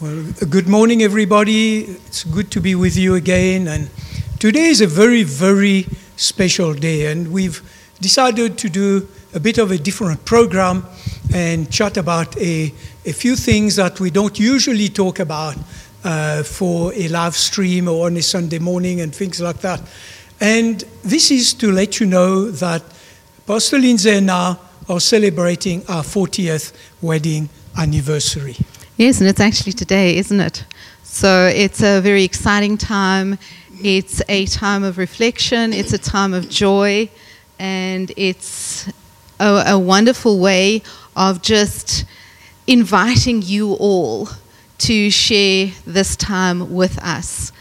Well, good morning, everybody. It's good to be with you again. And today is a very, very special day, and we've decided to do a bit of a different program and chat about a, a few things that we don't usually talk about uh, for a live stream or on a Sunday morning and things like that. And this is to let you know that Pastor Lindsay and I are celebrating our 40th wedding anniversary. Yes, and it's actually today, isn't it? So it's a very exciting time. It's a time of reflection, it's a time of joy, and it's a, a wonderful way of just inviting you all to share this time with us.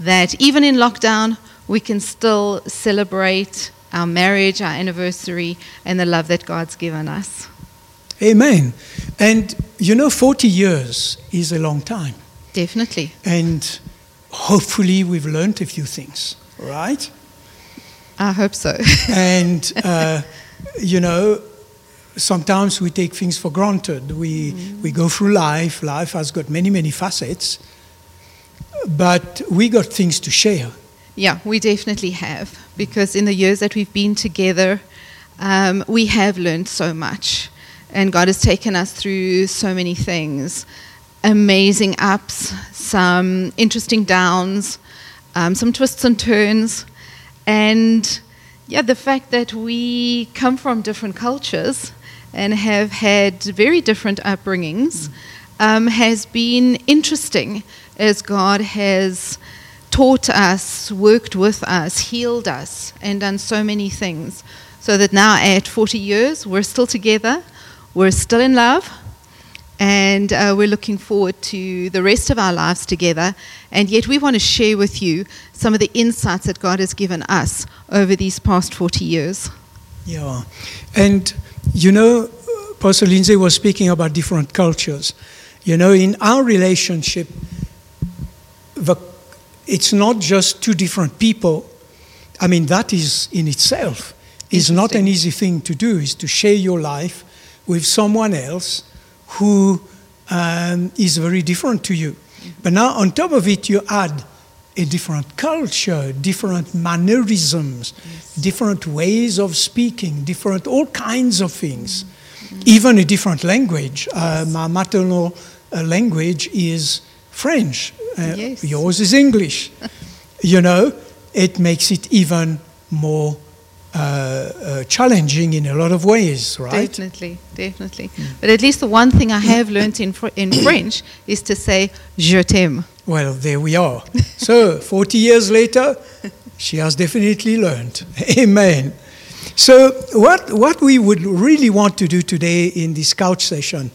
That even in lockdown, we can still celebrate our marriage, our anniversary, and the love that God's given us. Amen. And you know, 40 years is a long time. Definitely. And hopefully, we've learned a few things, right? I hope so. and, uh, you know, sometimes we take things for granted. We, mm. we go through life, life has got many, many facets, but we got things to share. Yeah, we definitely have, because in the years that we've been together, um, we have learned so much. And God has taken us through so many things amazing ups, some interesting downs, um, some twists and turns. And yeah, the fact that we come from different cultures and have had very different upbringings um, has been interesting as God has taught us, worked with us, healed us, and done so many things. So that now at 40 years, we're still together we're still in love, and uh, we're looking forward to the rest of our lives together. And yet, we want to share with you some of the insights that God has given us over these past 40 years. Yeah. And, you know, Pastor Lindsay was speaking about different cultures. You know, in our relationship, the, it's not just two different people. I mean, that is in itself is not an easy thing to do, is to share your life with someone else who um, is very different to you. But now, on top of it, you add a different culture, different mannerisms, yes. different ways of speaking, different all kinds of things, mm-hmm. even a different language. Uh, my maternal uh, language is French, uh, yes. yours is English. you know, it makes it even more uh, uh, challenging in a lot of ways, right? Definitely, definitely. Mm. But at least the one thing I have learned in, fr- in French is to say je t'aime. Well, there we are. so, 40 years later, she has definitely learned. Amen. So, what, what we would really want to do today in this couch session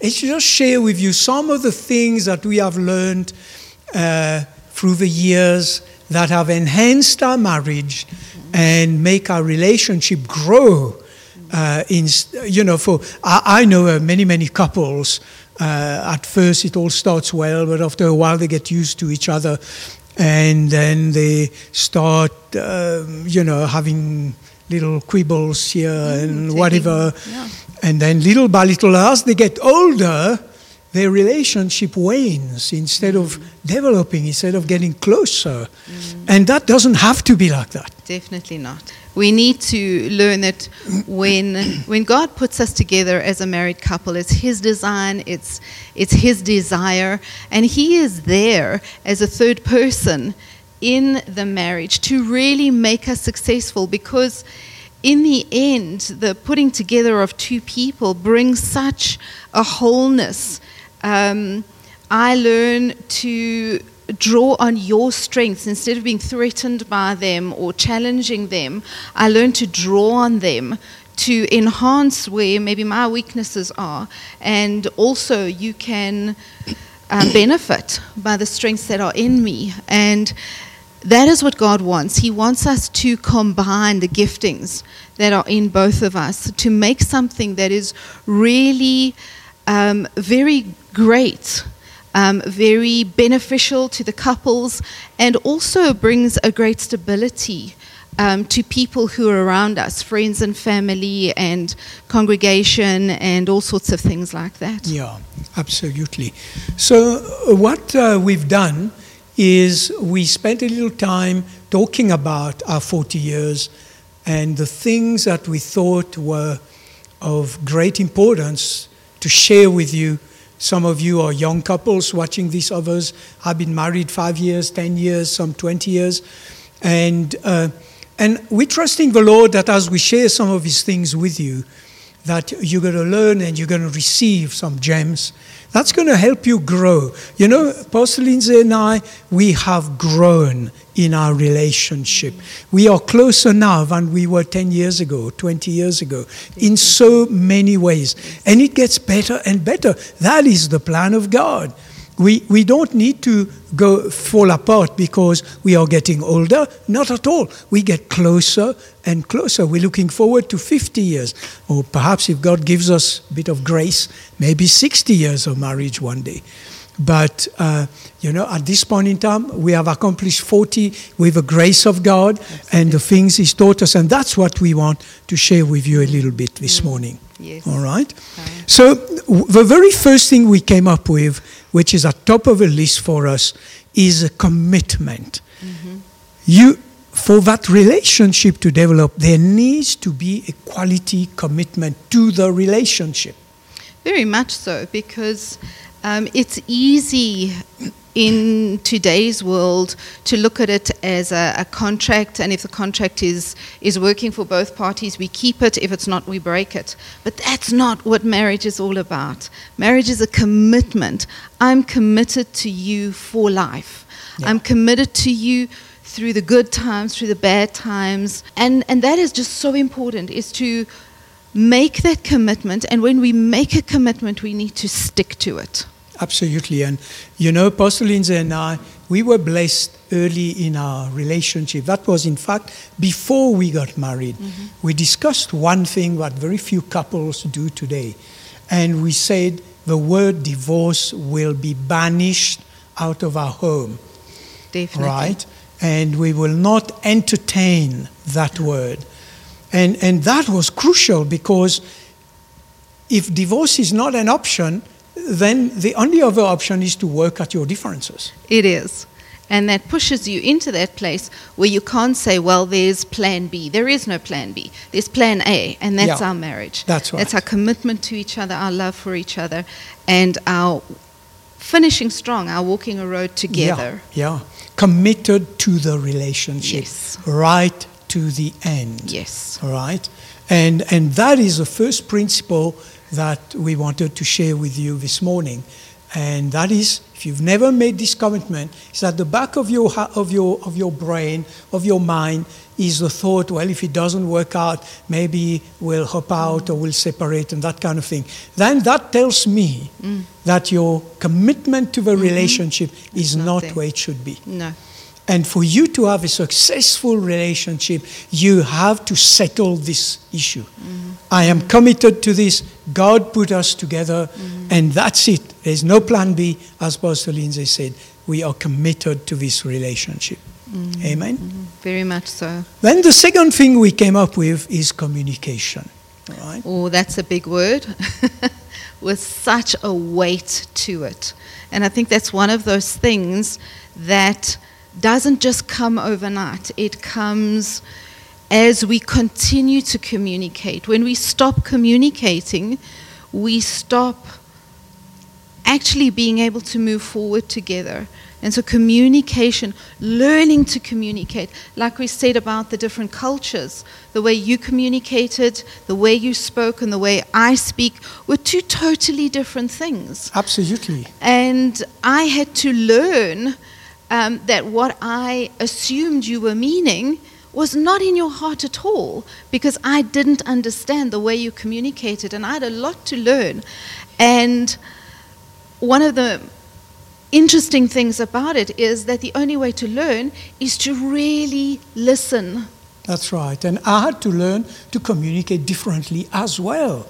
is just share with you some of the things that we have learned uh, through the years that have enhanced our marriage and make our relationship grow. Uh, in, you know, for I, I know uh, many, many couples. Uh, at first, it all starts well, but after a while, they get used to each other, and then they start, um, you know, having little quibbles here mm, and whatever. Yeah. And then, little by little, as they get older, their relationship wanes instead mm. of developing, instead of getting closer. Mm. And that doesn't have to be like that. Definitely not. We need to learn that when, when God puts us together as a married couple, it's His design, it's, it's His desire, and He is there as a third person in the marriage to really make us successful because in the end, the putting together of two people brings such a wholeness um, I learn to draw on your strengths instead of being threatened by them or challenging them. I learn to draw on them to enhance where maybe my weaknesses are, and also you can uh, benefit by the strengths that are in me. And that is what God wants. He wants us to combine the giftings that are in both of us to make something that is really um, very great, um, very beneficial to the couples, and also brings a great stability um, to people who are around us, friends and family and congregation and all sorts of things like that. Yeah, absolutely. So, uh, what uh, we've done is we spent a little time talking about our 40 years and the things that we thought were of great importance to share with you. Some of you are young couples watching these others I've been married five years, 10 years, some 20 years. And, uh, and we're trusting the Lord that as we share some of these things with you, that you're going to learn and you're going to receive some gems. That's going to help you grow. You know, Pastor Lindsay and I, we have grown in our relationship. We are closer now than we were 10 years ago, 20 years ago, in so many ways. And it gets better and better. That is the plan of God. We, we don't need to go fall apart because we are getting older. Not at all. We get closer and closer. We're looking forward to 50 years, or perhaps if God gives us a bit of grace, maybe 60 years of marriage one day. But, uh, you know, at this point in time, we have accomplished 40 with the grace of God and the things He's taught us. And that's what we want to share with you a little bit this morning. Yes. All right? Okay. So, w- the very first thing we came up with, which is at top of the list for us, is a commitment. You, for that relationship to develop, there needs to be a quality commitment to the relationship. Very much so, because um, it's easy in today's world to look at it as a, a contract, and if the contract is, is working for both parties, we keep it. If it's not, we break it. But that's not what marriage is all about. Marriage is a commitment. I'm committed to you for life. Yeah. I'm committed to you through the good times, through the bad times. And, and that is just so important, is to make that commitment. And when we make a commitment, we need to stick to it. Absolutely. And you know, Pastor Lindsay and I, we were blessed early in our relationship. That was, in fact, before we got married. Mm-hmm. We discussed one thing that very few couples do today. And we said the word divorce will be banished out of our home, Definitely. right? And we will not entertain that word. And, and that was crucial because if divorce is not an option, then the only other option is to work at your differences. It is. And that pushes you into that place where you can't say, well, there's plan B. There is no plan B. There's plan A, and that's Yeah, our marriage. that's right. That's our commitment to each other, our love for each other, and our finishing strong, our walking a road together. Yeah, yeah. Committed to the relationship. Yes. Right to the end. Yes. All right? And, and that is the first principle that we wanted to share with you this morning. And that is, if you've never made this commitment, is at the back of your, of, your, of your brain, of your mind, is the thought, well, if it doesn't work out, maybe we'll hop out or we'll separate and that kind of thing. Then that tells me mm. that your commitment to the mm-hmm. relationship is not not where it should be. No. And for you to have a successful relationship, you have to settle this issue. Mm-hmm. I am committed to this. God put us together, mm-hmm. and that's it. There's no plan B, as Pastor Lindsay said. We are committed to this relationship. Mm-hmm. Amen. Very much so. Then the second thing we came up with is communication. Right? Oh, that's a big word with such a weight to it. And I think that's one of those things that doesn't just come overnight, it comes as we continue to communicate. When we stop communicating, we stop actually being able to move forward together. And so, communication, learning to communicate, like we said about the different cultures, the way you communicated, the way you spoke, and the way I speak were two totally different things. Absolutely. And I had to learn um, that what I assumed you were meaning was not in your heart at all because I didn't understand the way you communicated, and I had a lot to learn. And one of the interesting things about it is that the only way to learn is to really listen. That's right. And I had to learn to communicate differently as well.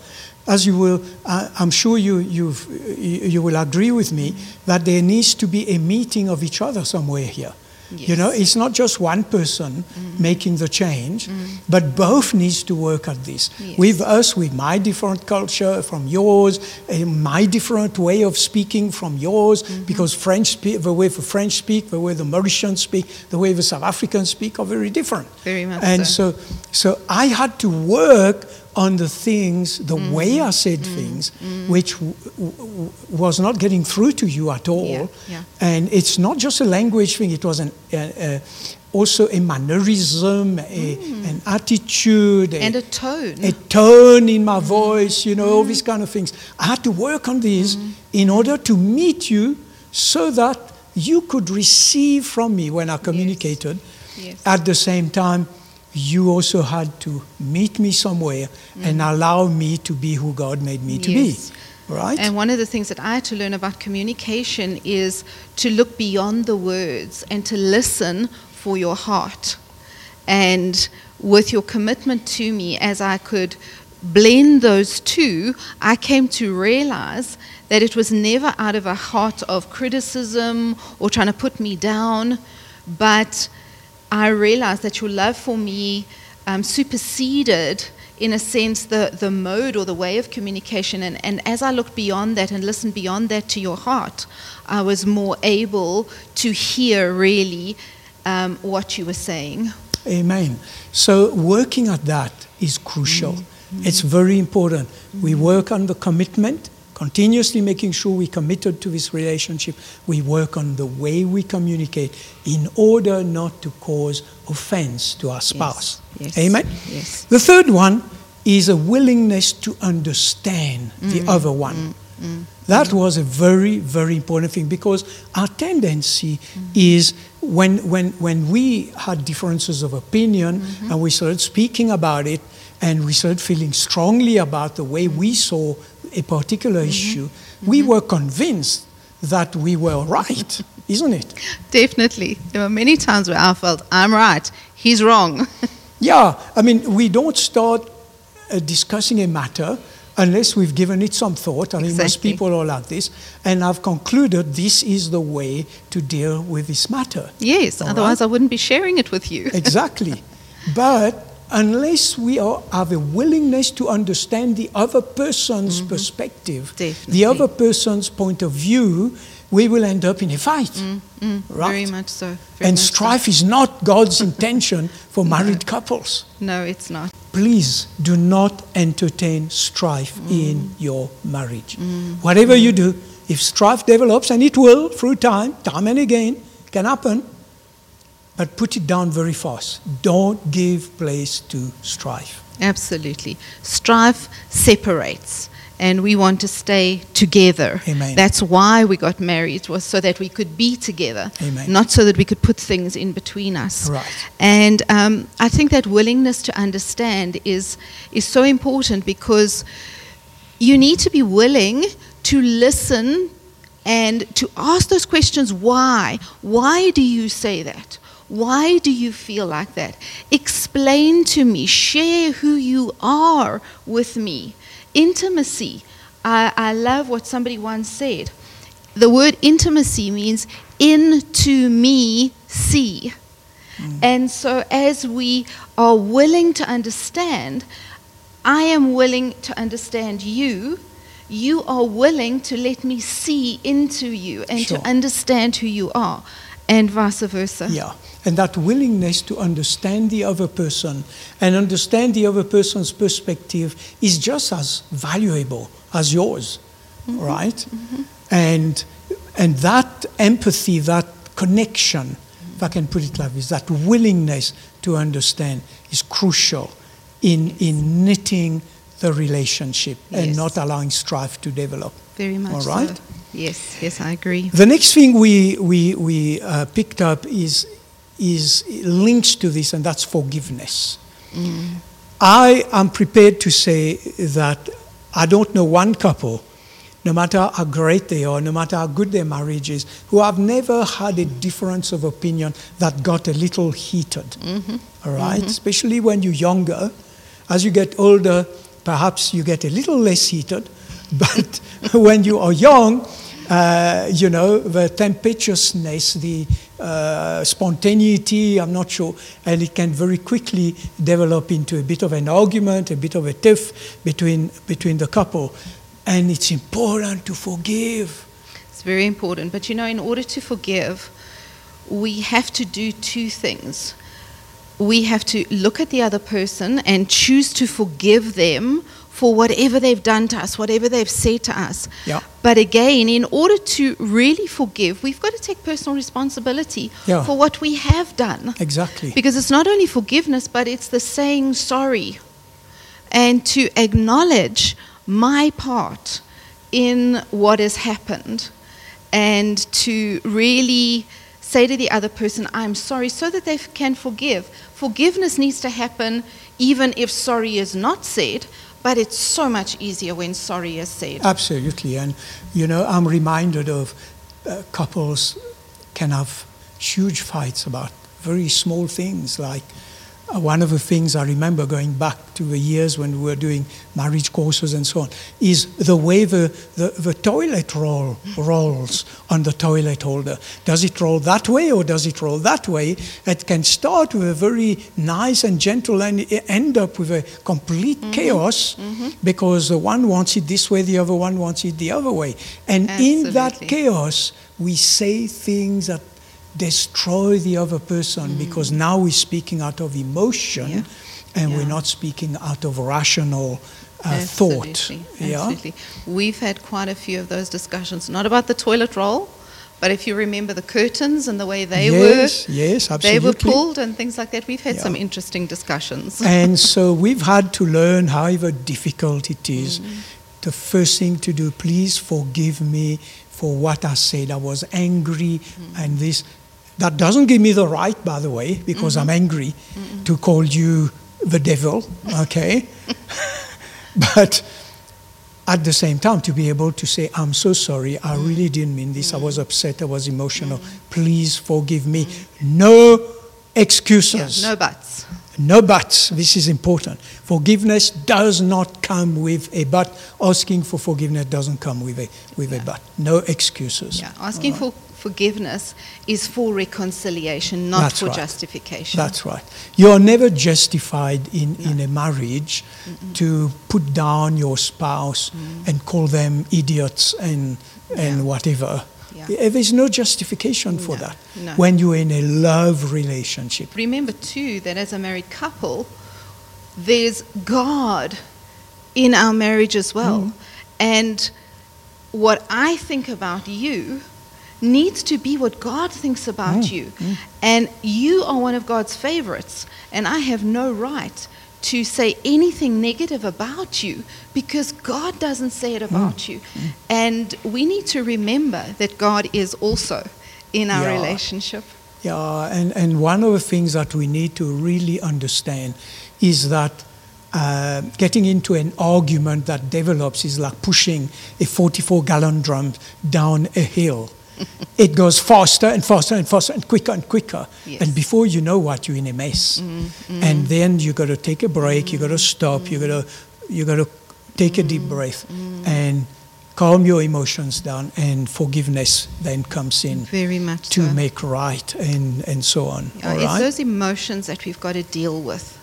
As you will, uh, I'm sure you, you've, you you will agree with me that there needs to be a meeting of each other somewhere here. You know, it's not just one person making the change, but both needs to work at this. Yes. With us, with my different culture from yours, eh, my different way of speaking from yours, because French the way the French speak, the way the Mauritians speak, the way the South Africans speak are very different. Very much And so. so, so I had to work on the things, the Mm. way I said things, which w- w- was not getting through to you at all. Yeah, yeah. And it's not just a language thing; it was an, uh, uh, also a mannerism, a, an attitude, a, Mm. And a tone. a tone in my voice, you know, all these kind of things. I had to work on these in order to meet you so that you could receive from me when I communicated. Yes. At the same time, you also had to meet me somewhere and allow me to be who God made me to Mm. Yes. be. Right? And one of the things that I had to learn about communication is to look beyond the words and to listen for your heart. And with your commitment to me, as I could blend those two, I came to realize that it was never out of a heart of criticism or trying to put me down, but I realized that your love for me um, superseded, in a sense, the, the mode or the way of communication. And, and as I looked beyond that and listened beyond that to your heart, I was more able to hear really um, what you were saying. Amen. So working at that is crucial. Mm-hmm. It's very important. We work on the commitment, continuously making sure we're committed to this relationship. We work on the way we communicate in order not to cause offense to our spouse. Yes. Amen. Yes. The third one is a willingness to understand the Mm. other one. Mm, mm, that mm. was a very, very important thing because our tendency mm-hmm. is when, when, when we had differences of opinion mm-hmm. and we started speaking about it and we started feeling strongly about the way we saw a particular issue, we were convinced that we were right, isn't it? Definitely. There were many times where I felt, I'm right, he's wrong. Yeah, I mean, we don't start uh, discussing a matter unless we've given it some thought. I mean, most people are like this, and I've concluded this is the way to deal with this matter. yes, All otherwise right. I wouldn't be sharing it with you. Exactly. but unless we are, have a willingness to understand the other person's mm-hmm. perspective, the other person's point of view, we will end up in a fight. Mm, Right. Very much so. Very and much so. strife is not God's intention for married couples. No, it's not. please do not entertain strife in your marriage. Whatever you do, if strife develops, and it will through time, time and again, can happen, but put it down very fast. Don't give place to strife. Absolutely. Strife separates, and we want to stay together. Amen. That's why we got married, was so that we could be together, Amen. not so that we could put things in between us. Right. And um, I think that willingness to understand is, is so important because you need to be willing to listen and to ask those questions why? Why do you say that? Why do you feel like that? Explain to me, share who you are with me. Intimacy. I, I love what somebody once said. The word intimacy means into me see. And so, as we are willing to understand, I am willing to understand you. You are willing to let me see into you and Sure. to understand who you are, and vice versa. Yeah. And that willingness to understand the other person and understand the other person's perspective is just as valuable as yours, right? And, and that empathy, that connection, if I can put it like this, that willingness to understand is crucial in, in knitting the relationship and not allowing strife to develop. Very much All right. so. Yes, yes, I agree. The next thing we, we, we uh, picked up is, is links to this, and that's forgiveness. I am prepared to say that I don't know one couple, no matter how great they are, no matter how good their marriage is, who have never had a difference of opinion that got a little heated. Mm-hmm. All right? Mm-hmm. Especially when you're younger. As you get older, perhaps you get a little less heated. But when you are young, uh, you know, the tempestuousness, the uh, spontaneity, I'm not sure, and it can very quickly develop into a bit of an argument, a bit of a tiff between, between the couple. And it's important to forgive. It's very important. But you know, in order to forgive, we have to do two things. We have to look at the other person and choose to forgive them for whatever they've done to us, whatever they've said to us. Yeah. But again, in order to really forgive, we've got to take personal responsibility Yeah. for what we have done. Exactly. Because it's not only forgiveness, but it's the saying sorry and to acknowledge my part in what has happened and to really say to the other person, I'm sorry, so that they can forgive. Forgiveness needs to happen even if sorry is not said, but it's so much easier when sorry is said. Absolutely. And, you know, I'm reminded of uh, couples can have huge fights about very small things. Like Uh, one of the things I remember going back to the years when we were doing marriage courses and so on is the way the, the, the toilet roll rolls on the toilet holder. Does it roll that way or does it roll that way? It can start with a very nice and gentle and end up with a complete mm-hmm. chaos mm-hmm. because the one wants it this way, the other one wants it the other way. And in that chaos, we say things that destroy the other person because now we're speaking out of emotion Yeah. and we're not speaking out of rational uh, thought. Absolutely, Yeah? absolutely. We've had quite a few of those discussions, not about the toilet roll, but if you remember the curtains and the way they yes, were, yes, they absolutely. were pulled and things like that. We've had Yeah. some interesting discussions. and so we've had to learn, however difficult it is, Mm-hmm. the first thing to do, please forgive me for what I said. I was angry Mm-hmm. and this. That doesn't give me the right, by the way, because Mm-hmm. I'm angry, to call you the devil, okay? but at the same time, to be able to say, I'm so sorry, I Mm. really didn't mean this, I was upset, I was emotional, please forgive me. No Yeah, excuses. no buts. No buts. This is important. Forgiveness does not come with a but. Asking for forgiveness doesn't come with a with a but. No excuses. Yeah, asking for forgiveness is for reconciliation, not That's for right. justification. That's right. You are never justified in, in a marriage to put down your spouse mm. and call them idiots and and Yeah. whatever. Yeah. There's no justification for No, that. no. When you're in a love relationship. Remember, too, that as a married couple, there's God in our marriage as well. Mm. And what I think about you needs to be what God thinks about mm, you. Mm. And you are one of God's favorites. And I have no right to say anything negative about you because God doesn't say it about mm, you. And we need to remember that God is also in our Yeah. relationship. Yeah, and, and one of the things that we need to really understand is that uh, getting into an argument that develops is like pushing a 44 gallon drum down a hill. it goes faster and faster and faster and quicker and quicker. Yes. And before you know what, you're in a mess. Mm-hmm, mm-hmm. And then you got to take a break, you got to stop, you got to you got to take a deep mm-hmm, breath and calm your emotions down, and forgiveness then comes in Very much to so. make right and, and so on. It's right? those emotions that we've got to deal with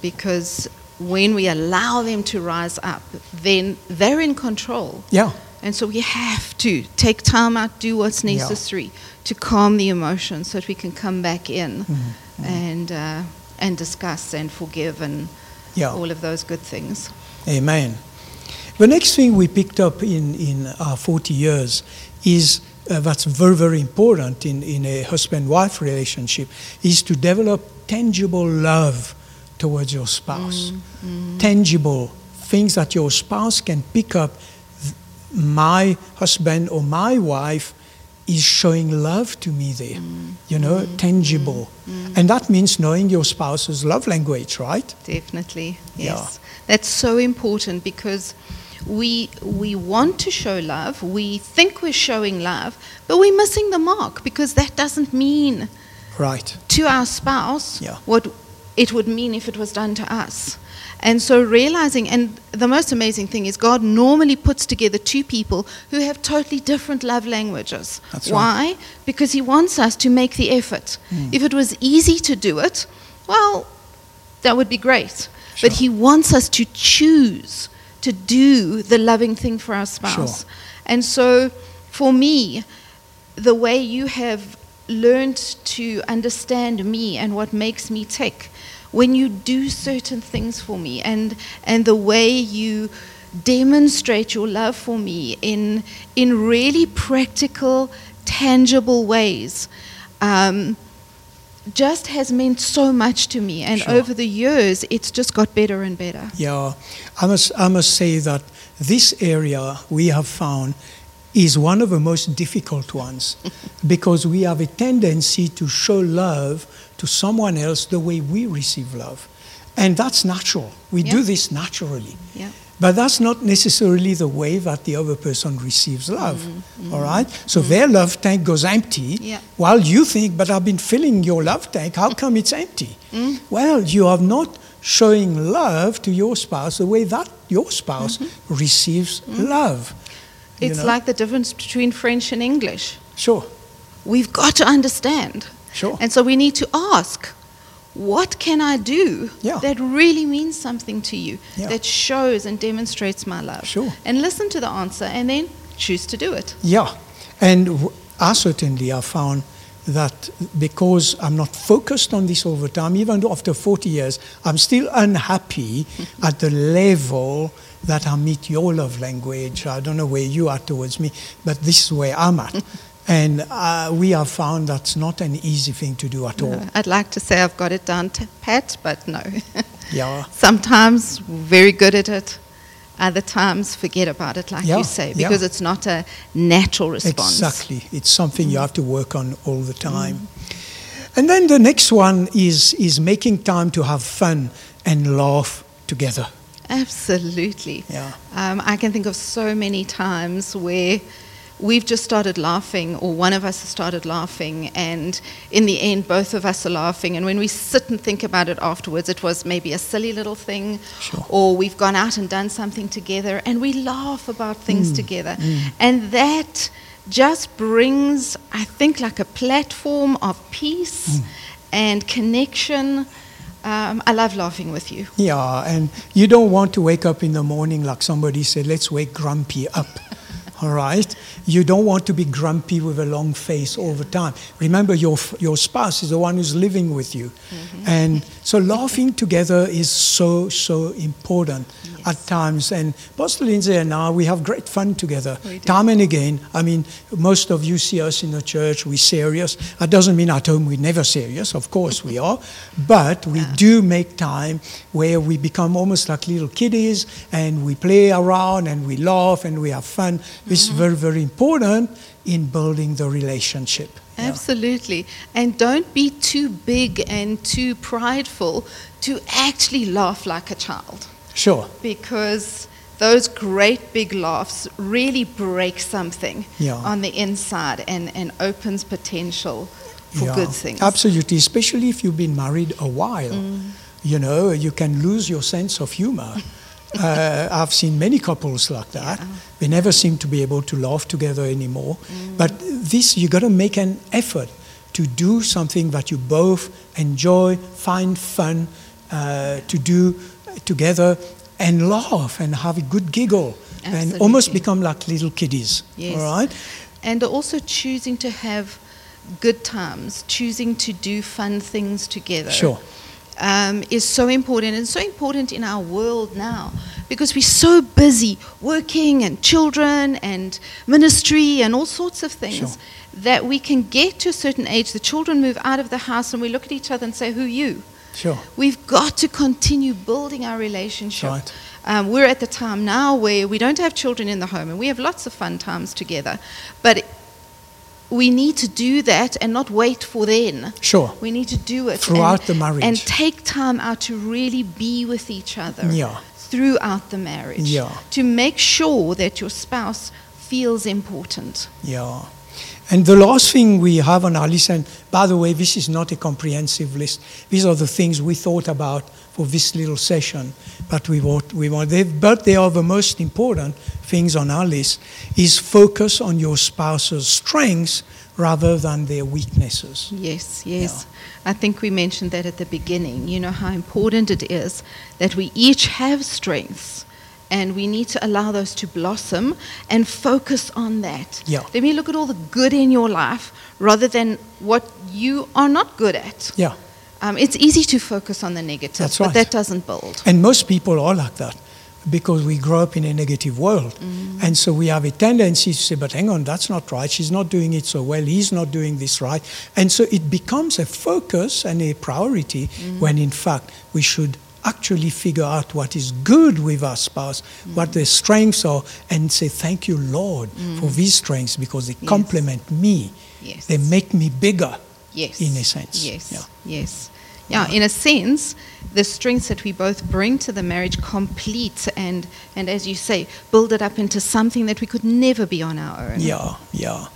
because when we allow them to rise up, then they're in control. yeah, And so we have to take time out, do what's Yeah. necessary to calm the emotions so that we can come back in Mm-hmm. and, uh, and discuss and forgive and yeah. all of those good things. Amen. The next thing we picked up in, in our 40 years is uh, that's very, very important in, in a husband wife relationship is to develop tangible love towards your spouse. Tangible things that your spouse can pick up. My husband or my wife is showing love to me there. Mm. You know, mm. tangible. Mm. And that means knowing your spouse's love language, right? Definitely, Yeah. yes. That's so important because we we want to show love. We think we're showing love, but we're missing the mark because that doesn't mean Right. to our spouse Yeah. what it would mean if it was done to us. And so realizing, and the most amazing thing is God normally puts together two people who have totally different love languages. That's right. Why? Because He wants us to make the effort. Hmm. If it was easy to do it, well, that would be great. But He wants us to choose to do the loving thing for our spouse. Sure. And so for me, the way you have learned to understand me and what makes me tick, when you do certain things for me and, and the way you demonstrate your love for me in, in really practical, tangible ways, um, just has meant so much to me. And Sure. over the years, it's just got better and better. Yeah, I must, I must say that this area we have found is one of the most difficult ones because we have a tendency to show love to someone else the way we receive love. And that's natural. We do this naturally. Yeah. But that's not necessarily the way that the other person receives love. Mm-hmm. Mm-hmm. All right? So mm-hmm. their love tank goes empty Yeah. while you think, but I've been filling your love tank. How come it's empty? Mm. Well, you are not showing love to your spouse the way that your spouse receives mm. love. It's know? like the difference between French and English. Sure, We've got to understand. sure. And so we need to ask, what can I do Yeah. that really means something to you, Yeah. that shows and demonstrates my love? Sure. And listen to the answer and then choose to do it. Yeah, and w- I certainly have found that because I'm not focused on this the time, even though after 40 years, I'm still unhappy at the level that I meet your love language. I don't know where you are towards me, but this is where I'm at. and uh, we have found that's not an easy thing to do at all. No, I'd like to say I've got it down to pat, but no. Yeah, Sometimes very good at it. Other times forget about it, like Yeah, you say, yeah. because it's not a natural response. Exactly. It's something you have to work on all the time. And then the next one is, is making time to have fun and laugh together. Absolutely. Yeah. Um, I can think of so many times where we've just started laughing, or one of us has started laughing, and in the end, both of us are laughing. And when we sit and think about it afterwards, it was maybe a silly little thing, Sure. or we've gone out and done something together, and we laugh about Mm, things together. And that just brings, I think, like a platform of peace Mm. and connection. Um, I love laughing with you. Yeah, and you don't want to wake up in the morning like somebody said, let's wake grumpy up. All right? You don't want to be grumpy with a long face all the time. Remember, your, your spouse is the one who's living with you. Mm-hmm. And so laughing together is so, so important at times. And Pastor Lindsay and I, we have great fun together. Time and again. I mean, most of you see us in the church, we're serious. That doesn't mean at home we're never serious. Of course we are. But we do make time where we become almost like little kiddies and we play around and we laugh and we have fun. This is mm-hmm. very, very important in building the relationship. Absolutely. And don't be too big and too prideful to actually laugh like a child Sure. because those great big laughs really break something Yeah. on the inside and, and opens potential for Yeah, good things. Absolutely, especially if you've been married a while. Mm. You know, you can lose your sense of humor. uh, I've seen many couples like that. They never seem to be able to laugh together anymore. Mm. But this, you've got to make an effort to do something that you both enjoy, find fun uh, to do together, and laugh and have a good giggle, and almost become like little kiddies. Yes. All right. And also choosing to have good times, choosing to do fun things together. Sure. Um, is so important and so important in our world now because we're so busy working and children and ministry and all sorts of things Sure. that we can get to a certain age, the children move out of the house and we look at each other and say, Who you? Sure. We've got to continue building our relationship. Right. Um, we're at the time now where we don't have children in the home and we have lots of fun times together. But we need to do that and not wait for then. Sure. We need to do it Throughout and, the marriage. and take time out to really be with each other Yeah. throughout the marriage. Yeah. To make sure that your spouse feels important. Yeah. And the last thing we have on our list, and by the way, this is not a comprehensive list. These are the things we thought about for this little session, but we want, we want they, but they are the most important things on our list. Is focus on your spouse's strengths rather than their weaknesses. Yes, yes. I think we mentioned that at the beginning. You know how important it is that we each have strengths and we need to allow those to blossom and focus on that. Yeah. Let me look at all the good in your life rather than what you are not good at. Yeah. Um, it's easy to focus on the negative, That's but that doesn't build. And most people are like that because we grow up in a negative world. Mm. And so we have a tendency to say, but hang on, that's not right. She's not doing it so well. He's not doing this right. And so it becomes a focus and a priority mm. when in fact we should actually figure out what is good with our spouse, mm. what their strengths are, and say, thank you, Lord, for these strengths because they Yes. complement me. Yes. They make me bigger. Yes. in a sense, Yes. yeah. Yes. Yeah, in a sense, the strengths that we both bring to the marriage complete and, and as you say, build it up into something that we could never be on our own. Yeah, yeah.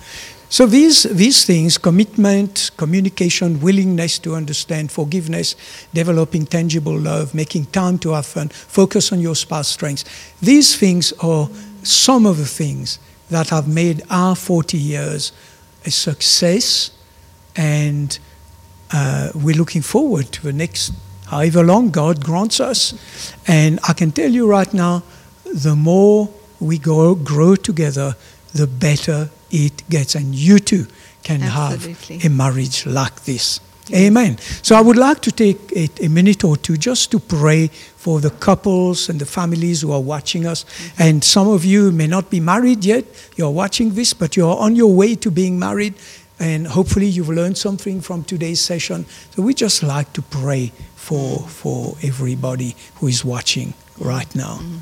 So these these things, commitment, communication, willingness to understand, forgiveness, developing tangible love, making time to have fun, focus on your spouse strengths. These things are some of the things that have made our 40 years a success and uh, we're looking forward to the next however long God grants us. And I can tell you right now, the more we go grow together, the better it gets. And you too can Absolutely. have a marriage like this. Amen. So I would like to take a, a minute or two just to pray for the couples and the families who are watching us. And some of you may not be married yet. You're watching this, but you're on your way to being married. And hopefully you've learned something from today's session. So we just like to pray for, for everybody who is watching right now. Mm-hmm.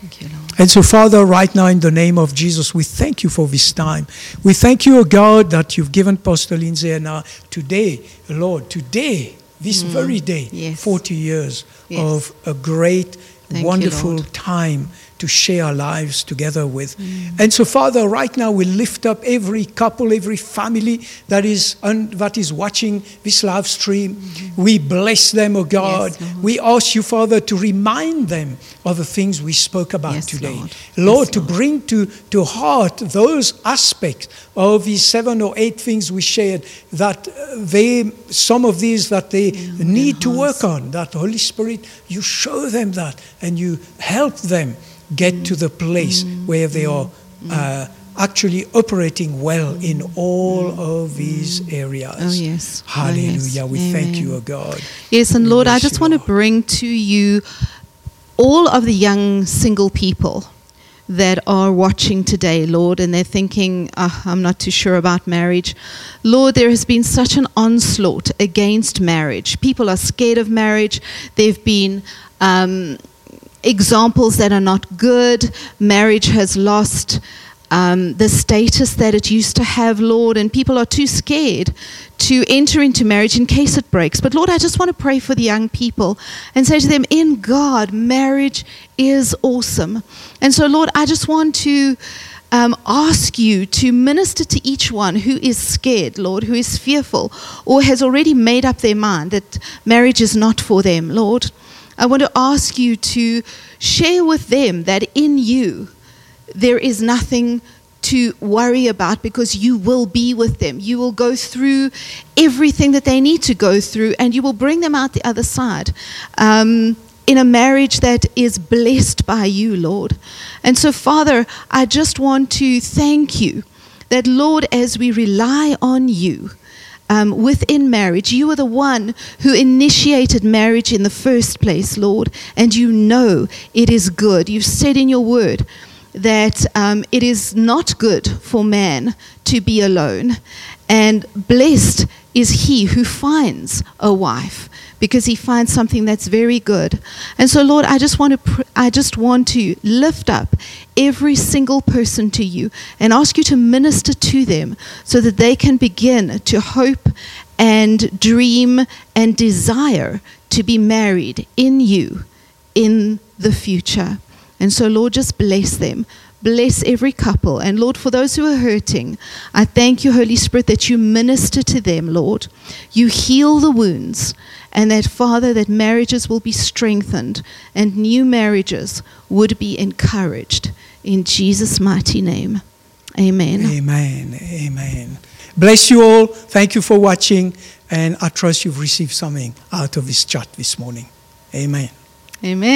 Thank you, Lord. And so, Father, right now, in the name of Jesus, we thank you for this time. We thank you, O God, that you've given Pastor Lindsay and I today, Lord, today, this mm-hmm. very day, Yes. 40 years Yes. of a great, Thank you, wonderful Lord. time to share our lives together with. And so, Father, right now we lift up every couple, every family that is un- that is watching this live stream. We bless them, O God. Yes, we ask you, Father, to remind them of the things we spoke about Yes, today. Lord. Lord, Yes, to Lord. bring to, to heart those aspects of these seven or eight things we shared that uh, they, some of these that they need to work on, that Holy Spirit, you show them that and you help them get to the place where they are uh, actually operating well in all of these areas. Oh, yes. Oh, Hallelujah. yes. We thank you, Amen. O God. Yes, and Lord, I just want to bring to you all of the young single people that are watching today, Lord, and they're thinking, "Ah, I'm not too sure about marriage. Lord, there has been such an onslaught against marriage. People are scared of marriage. They've been um, examples that are not good. Marriage has lost um, the status that it used to have, Lord, and people are too scared to enter into marriage in case it breaks. But Lord, I just want to pray for the young people and say to them, in God, marriage is awesome. And so, Lord, I just want to. Um, ask you to minister to each one who is scared, Lord, who is fearful, or has already made up their mind that marriage is not for them, Lord. I want to ask you to share with them that in you there is nothing to worry about because you will be with them. You will go through everything that they need to go through and you will bring them out the other side. Um, in a marriage that is blessed by you, Lord. And so, Father, I just want to thank you that, Lord, as we rely on you, um, within marriage. You are the one who initiated marriage in the first place, Lord, and you know it is good. You've said in your word that um, it is not good for man to be alone, and blessed is he who finds a wife because he finds something that's very good. And so Lord, I just want to pr- I just want to lift up every single person to you and ask you to minister to them so that they can begin to hope and dream and desire to be married in you in the future. And so Lord, just bless them. Bless every couple. And Lord, for those who are hurting, I thank you, Holy Spirit, that you minister to them, Lord. You heal the wounds. And that, Father, that marriages will be strengthened and new marriages would be encouraged. In Jesus' mighty name. Amen. Amen. Amen. Bless you all. Thank you for watching. And I trust you've received something out of this chat this morning. Amen. Amen.